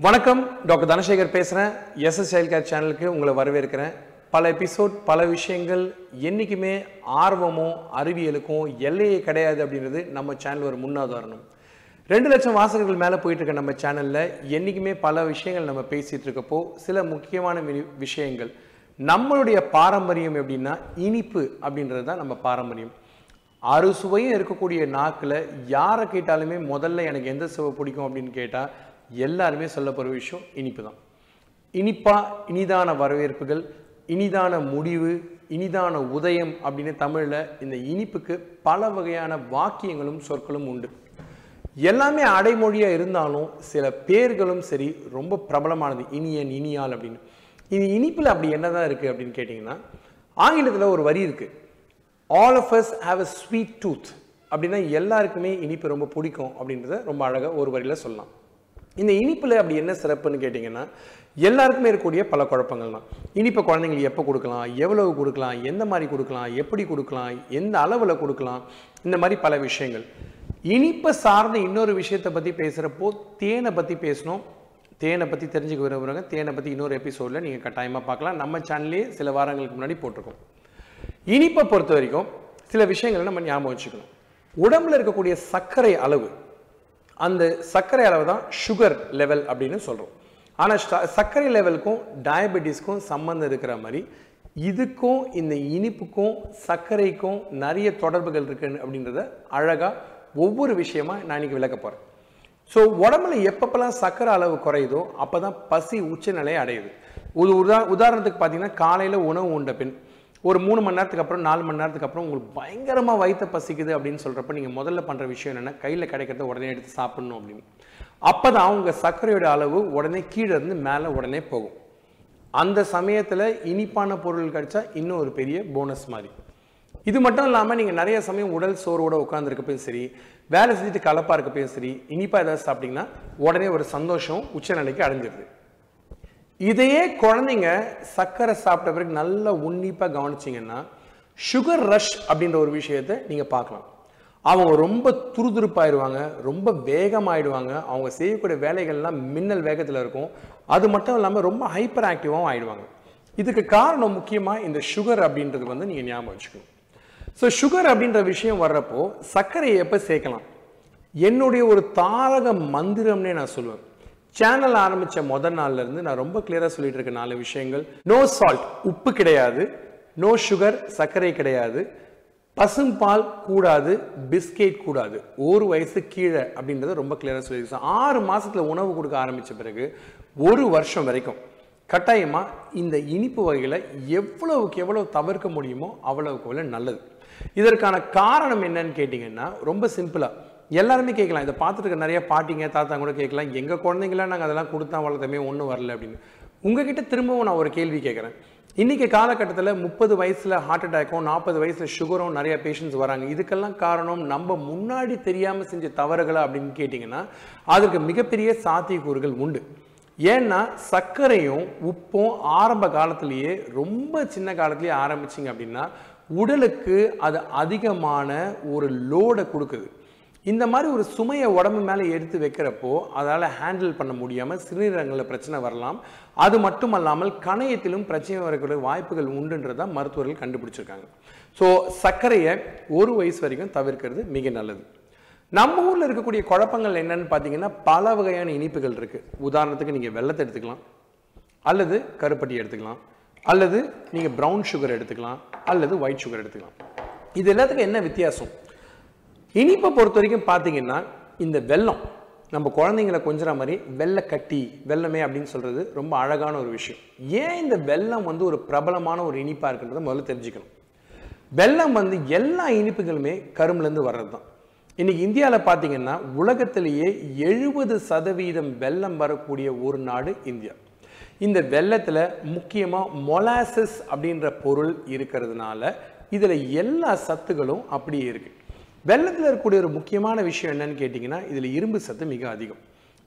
வணக்கம் டாக்டர் தனசேகர் பேசுகிறேன் எஸ்எஸ் செயல்கேர் சேனலுக்கு உங்களை வரவேற்கிறேன். பல எபிசோட் பல விஷயங்கள் என்றைக்குமே ஆர்வமும் அறிவியலுக்கும் எல்லையே கிடையாது அப்படின்றது நம்ம சேனல் ஒரு முன்னாதாரணம். ரெண்டு லட்சம் வாசகர்கள் மேலே போயிட்டு இருக்க நம்ம சேனலில் என்றைக்குமே பல விஷயங்கள் நம்ம பேசிகிட்டு இருக்கப்போ சில முக்கியமான வி- விஷயங்கள். நம்மளுடைய பாரம்பரியம் எப்படின்னா இனிப்பு அப்படின்றது தான் நம்ம பாரம்பரியம். அறுசுவையும் இருக்கக்கூடிய நாக்கில் யாரை கேட்டாலுமே முதல்ல எனக்கு எந்த சுவை பிடிக்கும் அப்படின்னு கேட்டால் எல்லாருமே சொல்ல போகிற விஷயம் இனிப்பு தான் இனிப்பாக இனிதான வரவேற்புகள் இனிதான முடிவு இனிதான உதயம் அப்படின்னு தமிழில் இந்த இனிப்புக்கு பல வகையான வாக்கியங்களும் சொற்களும் உண்டு. எல்லாமே அடைமொழியாக இருந்தாலும் சில பேர்களும் சரி ரொம்ப பிரபலமானது இனியன் இனியால் அப்படின்னு. இது இனிப்பில் அப்படி என்னதான் இருக்குது அப்படின்னு கேட்டிங்கன்னா ஆங்கிலத்தில் ஒரு வரி இருக்குது all of us have a sweet tooth அப்படின்னா எல்லாருக்குமே இனிப்பு ரொம்ப பிடிக்கும் அப்படின்றத ரொம்ப அழகாக ஒரு வரியில் சொல்லலாம். இந்த இனிப்பில் அப்படி என்ன சிறப்புன்னு கேட்டிங்கன்னா எல்லாருக்குமே இருக்கக்கூடிய பல குழப்பங்கள் தான் இனிப்பை குழந்தைங்களுக்கு எப்போ கொடுக்கலாம் எவ்வளவு கொடுக்கலாம் எந்த மாதிரி கொடுக்கலாம் எப்படி கொடுக்கலாம் எந்த அளவில் கொடுக்கலாம் இந்த மாதிரி பல விஷயங்கள். இனிப்பை சார்ந்த இன்னொரு விஷயத்தை பற்றி பேசுகிறப்போ தேனை பற்றி பேசணும். தேனை பற்றி தெரிஞ்சுக்க விரும்புகிறவங்க தேனை பற்றி இன்னொரு எபிசோடில் நீங்கள் கட்டாயமாக பார்க்கலாம். நம்ம சேனல்லே சில வாரங்களுக்கு முன்னாடி போட்டிருக்கோம். இனிப்பை பொறுத்த வரைக்கும் சில விஷயங்களை நம்ம ஞாபகம் வச்சுக்கணும். உடம்புல இருக்கக்கூடிய சர்க்கரை அளவு அந்த சர்க்கரை அளவு தான் சுகர் லெவல் அப்படின்னு சொல்கிறோம் ஆனால் சர்க்கரை லெவலுக்கும் டயபெட்டிஸ்க்கும் சம்மந்தம் இருக்கிற மாதிரி இதுக்கும் இந்த இனிப்புக்கும் சர்க்கரைக்கும் நிறைய தொடர்புகள் இருக்கு அப்படின்றத அழகாக ஒவ்வொரு விஷயமா நான் இன்னைக்கு விளக்க போகிறேன் ஸோ உடம்புல எப்பப்பெல்லாம் சர்க்கரை அளவு குறையுதோ அப்போ தான் பசி உச்சநிலை அடையுது. ஒரு உதா உதாரணத்துக்கு பார்த்தீங்கன்னா காலையில் உணவு உண்ட பின் ஒரு மூணு மணி நேரத்துக்கு அப்புறம் நாலு மணி நேரத்துக்கு அப்புறம் உங்களுக்கு பயங்கரமாக வயிற்ற பசிக்குது அப்படின்னு சொல்கிறப்ப நீங்கள் முதல்ல பண்ணுற விஷயம் என்னென்னா கையில் கிடைக்கிறத உடனே எடுத்து சாப்பிடணும் அப்படின்னு. அப்போ தான் உங்கள் சர்க்கரையோட அளவு உடனே கீழே இருந்து மேலே உடனே போகும். அந்த சமயத்தில் இனிப்பான பொருள் கிடைச்சா இன்னும் ஒரு பெரிய போனஸ் மாதிரி. இது மட்டும் இல்லாமல் நீங்கள் நிறைய சமயம் உடல் சோர்வோட உட்காந்துருக்கப்பையும் சரி வேலை செஞ்சுட்டு கலப்பாக இருக்கப்பையும் சரி இனிப்பாக ஏதாவது சாப்பிட்டிங்கன்னா உடனே ஒரு சந்தோஷம் உச்சநிலைக்கு அடைஞ்சிருது. இதையே குழந்தைங்க சர்க்கரை சாப்பிட்ட பிறகு நல்லா உன்னிப்பாக கவனிச்சிங்கன்னா சுகர் ரஷ் அப்படின்ற ஒரு விஷயத்தை நீங்கள் பார்க்கலாம். அவங்க ரொம்ப துருதுருப்பாயிடுவாங்க ரொம்ப வேகமாயிடுவாங்க. அவங்க செய்யக்கூடிய வேலைகள்லாம் மின்னல் வேகத்தில் இருக்கும். அது மட்டும் இல்லாமல் ரொம்ப ஹைப்பர் ஆக்டிவாகவும் ஆயிடுவாங்க. இதுக்கு காரணம் முக்கியமாக இந்த சுகர் அப்படின்றது வந்து நீங்கள் ஞாபகம் வச்சுக்கணும். ஸோ சுகர் அப்படின்ற விஷயம் வர்றப்போ சர்க்கரையை எப்போ சேர்க்கலாம்? என்னுடைய ஒரு தாரக மந்திரம்னே நான் சொல்லுவேன். சேனல் ஆரம்பித்த மொதல் நாள்லேருந்து நான் ரொம்ப கிளியராக சொல்லிட்டு இருக்க நாலு விஷயங்கள். நோ சால்ட் உப்பு கிடையாது. நோ சுகர் சர்க்கரை கிடையாது. பசும்பால் கூடாது பிஸ்கெட் கூடாது. ஒரு வயசு கீழே அப்படின்றத ரொம்ப கிளியராக சொல்லியிருக்கேன். ஆறு மாதத்தில் உணவு கொடுக்க ஆரம்பித்த பிறகு ஒரு வருஷம் வரைக்கும் கட்டாயமாக இந்த இனிப்பு வகைகளை எவ்வளவுக்கு எவ்வளவு தவிர்க்க முடியுமோ அவ்வளவுக்கு அவ்வளோ நல்லது. இதற்கான காரணம் என்னன்னு கேட்டிங்கன்னா ரொம்ப சிம்பிளாக எல்லாருமே கேட்கலாம். இதை பார்த்துட்டு நிறைய பாட்டிங்க தாத்தா கூட கேட்கலாம். எங்கள் குழந்தைங்களாம் நாங்கள் அதெல்லாம் கொடுத்தா வளர்த்தமே ஒன்றும் வரல அப்படின்னு. உங்ககிட்ட திரும்பவும் நான் ஒரு கேள்வி கேட்குறேன். இன்றைக்கி காலகட்டத்தில் முப்பது வயசில் ஹார்ட் அட்டாக்கும் நாற்பது வயசில் சுகரும் நிறைய பேஷண்ட்ஸ் வராங்க. இதுக்கெல்லாம் காரணம் நம்ம முன்னாடி தெரியாமல் செஞ்ச தவறுகளை அப்படின்னு கேட்டிங்கன்னா அதற்கு மிகப்பெரிய சாத்தியக்கூறுகள் உண்டு. ஏன்னா சர்க்கரையும் உப்பும் ஆரம்ப காலத்திலேயே ரொம்ப சின்ன காலத்திலேயே ஆரம்பிச்சிங்க அப்படின்னா உடலுக்கு அது அதிகமான ஒரு லோடை கொடுக்குது. இந்த மாதிரி ஒரு சுமையை உடம்பு மேலே எடுத்து வைக்கிறப்போ அதால் ஹேண்டில் பண்ண முடியாமல் சிறுநீரகங்களில் பிரச்சனை வரலாம். அது மட்டும் அல்லாமல் கணையத்திலும் பிரச்சனை வரக்கூடிய வாய்ப்புகள் உண்டுன்றதை மருத்துவர்கள் கண்டுபிடிச்சிருக்காங்க. ஸோ சர்க்கரையை ஒரு வயசு வரைக்கும் தவிர்க்கிறது மிக நல்லது. நம்ம ஊரில் இருக்கக்கூடிய குழப்பங்கள் என்னன்னு பார்த்தீங்கன்னா பல வகையான இனிப்புகள் இருக்குது உதாரணத்துக்கு நீங்கள் வெள்ளத்தை எடுத்துக்கலாம். அல்லது கருப்பட்டி எடுத்துக்கலாம். அல்லது நீங்கள் ப்ரௌன் சுகர் எடுத்துக்கலாம். அல்லது ஒயிட் சுகர் எடுத்துக்கலாம். இது எல்லாத்துக்கும் என்ன வித்தியாசம்? இனிப்பை பொறுத்த வரைக்கும் பார்த்தீங்கன்னா இந்த வெல்லம் நம்ம குழந்தைங்களை கொஞ்சம் மாதிரி வெள்ளை கட்டி வெல்லமே அப்படின்னு சொல்றது ரொம்ப அழகான ஒரு விஷயம். ஏன் இந்த வெல்லம் வந்து ஒரு பிரபலமான ஒரு இனிப்பாக இருக்குன்றதை முதல்ல தெரிஞ்சுக்கணும். வெல்லம் வந்து எல்லா இனிப்புகளுமே கரும்புலேருந்து வர்றது தான் இன்னைக்கு இந்தியாவில் பார்த்தீங்கன்னா உலகத்திலேயே எழுபது சதவீதம் வெல்லம் வரக்கூடிய ஒரு நாடு இந்தியா. இந்த வெள்ளத்தில் முக்கியமாக மொலாசஸ் அப்படின்ற பொருள் இருக்கிறதுனால இதில் எல்லா சத்துகளும் அப்படியே இருக்குது வெள்ளத்தில் இருக்கக்கூடிய ஒரு முக்கியமான விஷயம் என்னன்னு கேட்டிங்கன்னா இதில் இரும்பு சத்து மிக அதிகம்.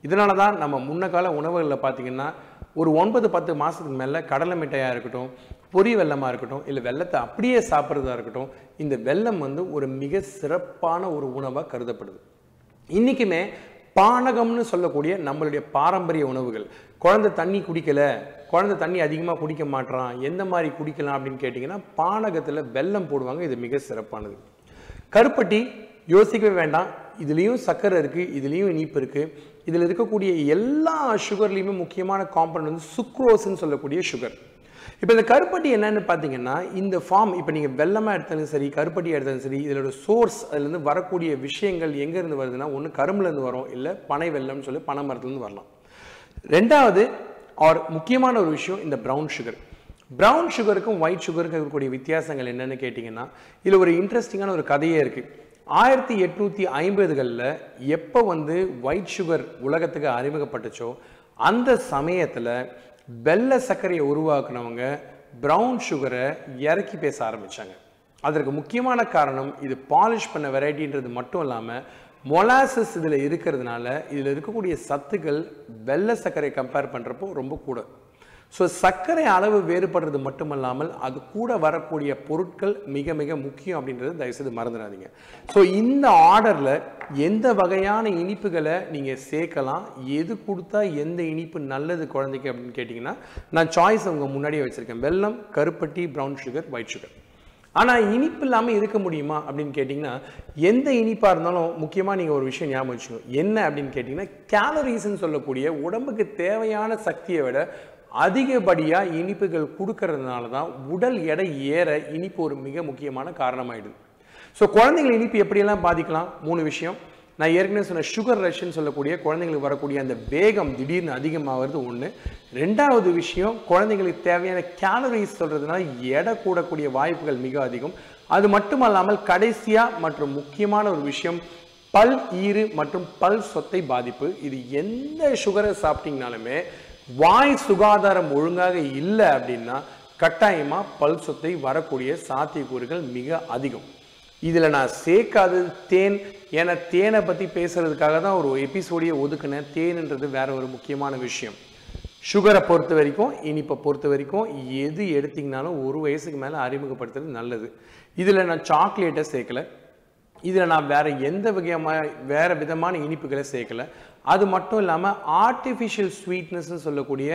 இதனால தான் நம்ம முன்ன கால உணவுகளில் பார்த்தீங்கன்னா ஒரு ஒன்பது பத்து மாதத்துக்கு மேலே கடலை மிட்டாயாக இருக்கட்டும் பொரி வெள்ளமாக இருக்கட்டும் இல்லை வெள்ளத்தை அப்படியே சாப்பிட்றதா இருக்கட்டும் இந்த வெல்லம் வந்து ஒரு மிக சிறப்பான ஒரு உணவாக கருதப்படுது. இன்றைக்குமே பானகம்னு சொல்லக்கூடிய நம்மளுடைய பாரம்பரிய உணவுகள் குழந்தை தண்ணி குடிக்கல குழந்தை தண்ணி அதிகமாக குடிக்க மாட்றான் எந்த மாதிரி குடிக்கலாம் அப்படின்னு கேட்டிங்கன்னா பானகத்தில் வெல்லம் போடுவாங்க இது மிக சிறப்பானது. கருப்பட்டி யோசிக்கவே வேண்டாம். இதுலேயும் சர்க்கரை இருக்குது இதுலேயும் இனிப்பு இருக்குது இதில் இருக்கக்கூடிய எல்லா சுகர்லேயுமே முக்கியமான காம்பனண்ட் வந்து சுக்ரோஸ்ன்னு சொல்லக்கூடிய சுகர் இப்போ இந்த கருப்பட்டி என்னன்னு பார்த்தீங்கன்னா இந்த ஃபார்ம் இப்போ நீங்கள் வெள்ளமாக எடுத்தாலும் சரி கருப்பட்டி எடுத்தாலும் சரி இதோட சோர்ஸ் அதுலேருந்து வரக்கூடிய விஷயங்கள் எங்கேருந்து வருதுன்னா ஒன்று கரும்புலேருந்து வரும் இல்லை பனை வெள்ளம்னு சொல்லி பனை மரத்துலேருந்து வரலாம். ரெண்டாவது ஆர் முக்கியமான ஒரு விஷயம் இந்த ப்ரௌன் சுகர் ப்ரௌன் சுகருக்கும் ஒயிட் சுகருக்கும் இருக்கக்கூடிய வித்தியாசங்கள் என்னென்னு கேட்டிங்கன்னா இதில் ஒரு இன்ட்ரெஸ்டிங்கான ஒரு கதையே இருக்குது ஆயிரத்தி எட்நூற்றி ஐம்பதுகளில் எப்போ வந்து ஒயிட் சுகர் உலகத்துக்கு அறிமுகப்பட்டுச்சோ அந்த சமயத்தில் வெள்ளை சர்க்கரையை உருவாக்குனவங்க ப்ரௌன் சுகரை இறக்கி பேச ஆரம்பித்தாங்க அதற்கு முக்கியமான காரணம் இது பாலிஷ் பண்ண வெரைட்டின்றது மட்டும் இல்லாமல் மொலாசஸ் இதில் இருக்கிறதுனால இதில் இருக்கக்கூடிய சத்துக்கள் வெள்ளை சர்க்கரை கம்பேர் பண்ணுறப்போ ரொம்ப கூட. ஸோ சர்க்கரை அளவு வேறுபடுறது மட்டுமல்லாமல் அது கூட வரக்கூடிய பொருட்கள் மிக மிக முக்கியம் அப்படின்றது தயவுசெய்து மறந்துடாதீங்க. ஸோ இந்த ஆர்டரில் எந்த வகையான இனிப்புகளை நீங்கள் சேர்க்கலாம் எது கொடுத்தா எந்த இனிப்பு நல்லது குழந்தைக்கு அப்படின்னு கேட்டிங்கன்னா நான் சாய்ஸ் உங்கள் முன்னாடியே வச்சுருக்கேன். வெல்லம் கருப்பட்டி ப்ரௌன் சுகர் ஒயிட் சுகர் ஆனால் இனிப்பு இல்லாமல் இருக்க முடியுமா அப்படின்னு கேட்டிங்கன்னா எந்த இனிப்பாக இருந்தாலும் முக்கியமாக நீங்கள் ஒரு விஷயம் ஞாபகம் வச்சுக்கணும். என்ன அப்படின்னு கேட்டிங்கன்னா கேலரிஸ்ன்னு சொல்லக்கூடிய உடம்புக்கு தேவையான சக்தியை விட அதிகப்படியாக இனிப்புகள் கொடுக்கறதுனால தான் உடல் எடை ஏற இனிப்பு ஒரு மிக முக்கியமான காரணமாயிடுது. ஸோ குழந்தைகள் இனிப்பு எப்படியெல்லாம் பாதிக்கலாம்? மூணு விஷயம். நான் ஏற்கனவே சொன்ன சுகர் ரஷ்ன்னு சொல்லக்கூடிய குழந்தைங்களுக்கு வரக்கூடிய அந்த வேகம் திடீர்னு அதிகமாகிறது ஒன்று ரெண்டாவது விஷயம் குழந்தைங்களுக்கு தேவையான கேலரிஸ் சொல்கிறதுனால எடை கூடக்கூடிய வாய்ப்புகள் மிக அதிகம். அது மட்டுமல்லாமல் கடைசியாக மற்றும் முக்கியமான ஒரு விஷயம் பல் ஈறு மற்றும் பல் சொத்தை பாதிப்பு. இது எந்த சுகரை சாப்பிட்டீங்கனாலுமே வாய் சுகாதாரம் ஒழுங்காக இல்லை அப்படின்னா கட்டாயமாக பல் சொத்தை வரக்கூடிய சாத்தியக்கூறுகள் மிக அதிகம். இதில் நான் சேர்க்காதது தேன். ஏன்னா தேனை பற்றி பேசுகிறதுக்காக தான் ஒரு எபிசோடியை ஒதுக்குனேன். தேன்ன்றது வேற ஒரு முக்கியமான விஷயம். சுகரை பொறுத்த வரைக்கும் இனிப்பை பொறுத்த வரைக்கும் எது எடுத்தீங்கனாலும் ஒரு வயசுக்கு மேலே அறிமுகப்படுத்துறது நல்லது. இதில் நான் சாக்லேட்டை சேர்க்கல. இதில் நான் வேறு எந்த வகையான வேறு விதமான இனிப்புகளை சேர்க்கல. அது மட்டும் இல்லாமல் ஆர்டிஃபிஷியல் ஸ்வீட்னஸ்னு சொல்லக்கூடிய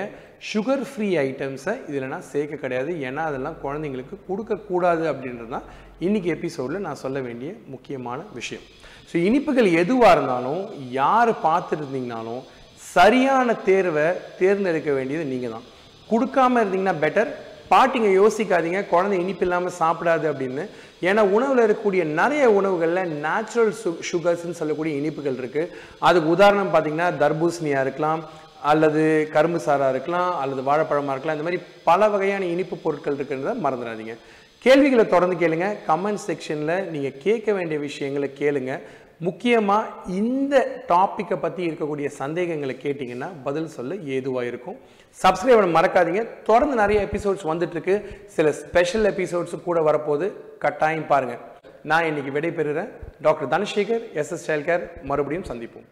சுகர் ஃப்ரீ ஐட்டம்ஸை இதில் நான் சேர்க்க கிடையாது. ஏன்னா அதெல்லாம் குழந்தைங்களுக்கு கொடுக்கக்கூடாது அப்படின்றது தான் இன்னைக்கு எபிசோடில் நான் சொல்ல வேண்டிய முக்கியமான விஷயம். ஸோ இனிப்புகள் எதுவாக இருந்தாலும் யார் பார்த்துருந்தீங்கனாலும் சரியான தேர்வை தேர்ந்தெடுக்க வேண்டியது நீங்கள் தான் கொடுக்காம இருந்தீங்கன்னா பெட்டர் பாட்டிங்க யோசிக்காதீங்க குழந்தை இனிப்பு இல்லாமல் சாப்பிடாது அப்படின்னு. ஏன்னா உணவில் இருக்கக்கூடிய நிறைய உணவுகளில் நேச்சுரல் சு சுகர்ஸ்ன்னு சொல்லக்கூடிய இனிப்புகள் இருக்குது அதுக்கு உதாரணம் பார்த்தீங்கன்னா தர்பூசணியாக இருக்கலாம் அல்லது கரும்பு சாராக இருக்கலாம் அல்லது வாழைப்பழமாக இருக்கலாம் இந்த மாதிரி பல வகையான இனிப்பு பொருட்கள் இருக்குன்றத மறந்துடாதீங்க. கேள்விகளை தொடர்ந்து கேளுங்க. கமெண்ட் செக்ஷனில் நீங்கள் கேட்க வேண்டிய விஷயங்களை கேளுங்க. முக்கியமாக இந்த டாப்பிக்கை பற்றி இருக்கக்கூடிய சந்தேகங்களை கேட்டிங்கன்னா பதில் சொல்ல ஏதுவாக இருக்கும். சப்ஸ்கிரைப் பண்ண மறக்காதீங்க. தொடர்ந்து நிறைய எபிசோட்ஸ் வந்துட்டுருக்கு. சில ஸ்பெஷல் எபிசோட்ஸும் கூட வரப்போகுது. கட்டாயம் பாருங்கள் நான் இன்னைக்கு விடைபெறுகிறேன் doctor Dhanasekar S S care மறுபடியும் சந்திப்போம்.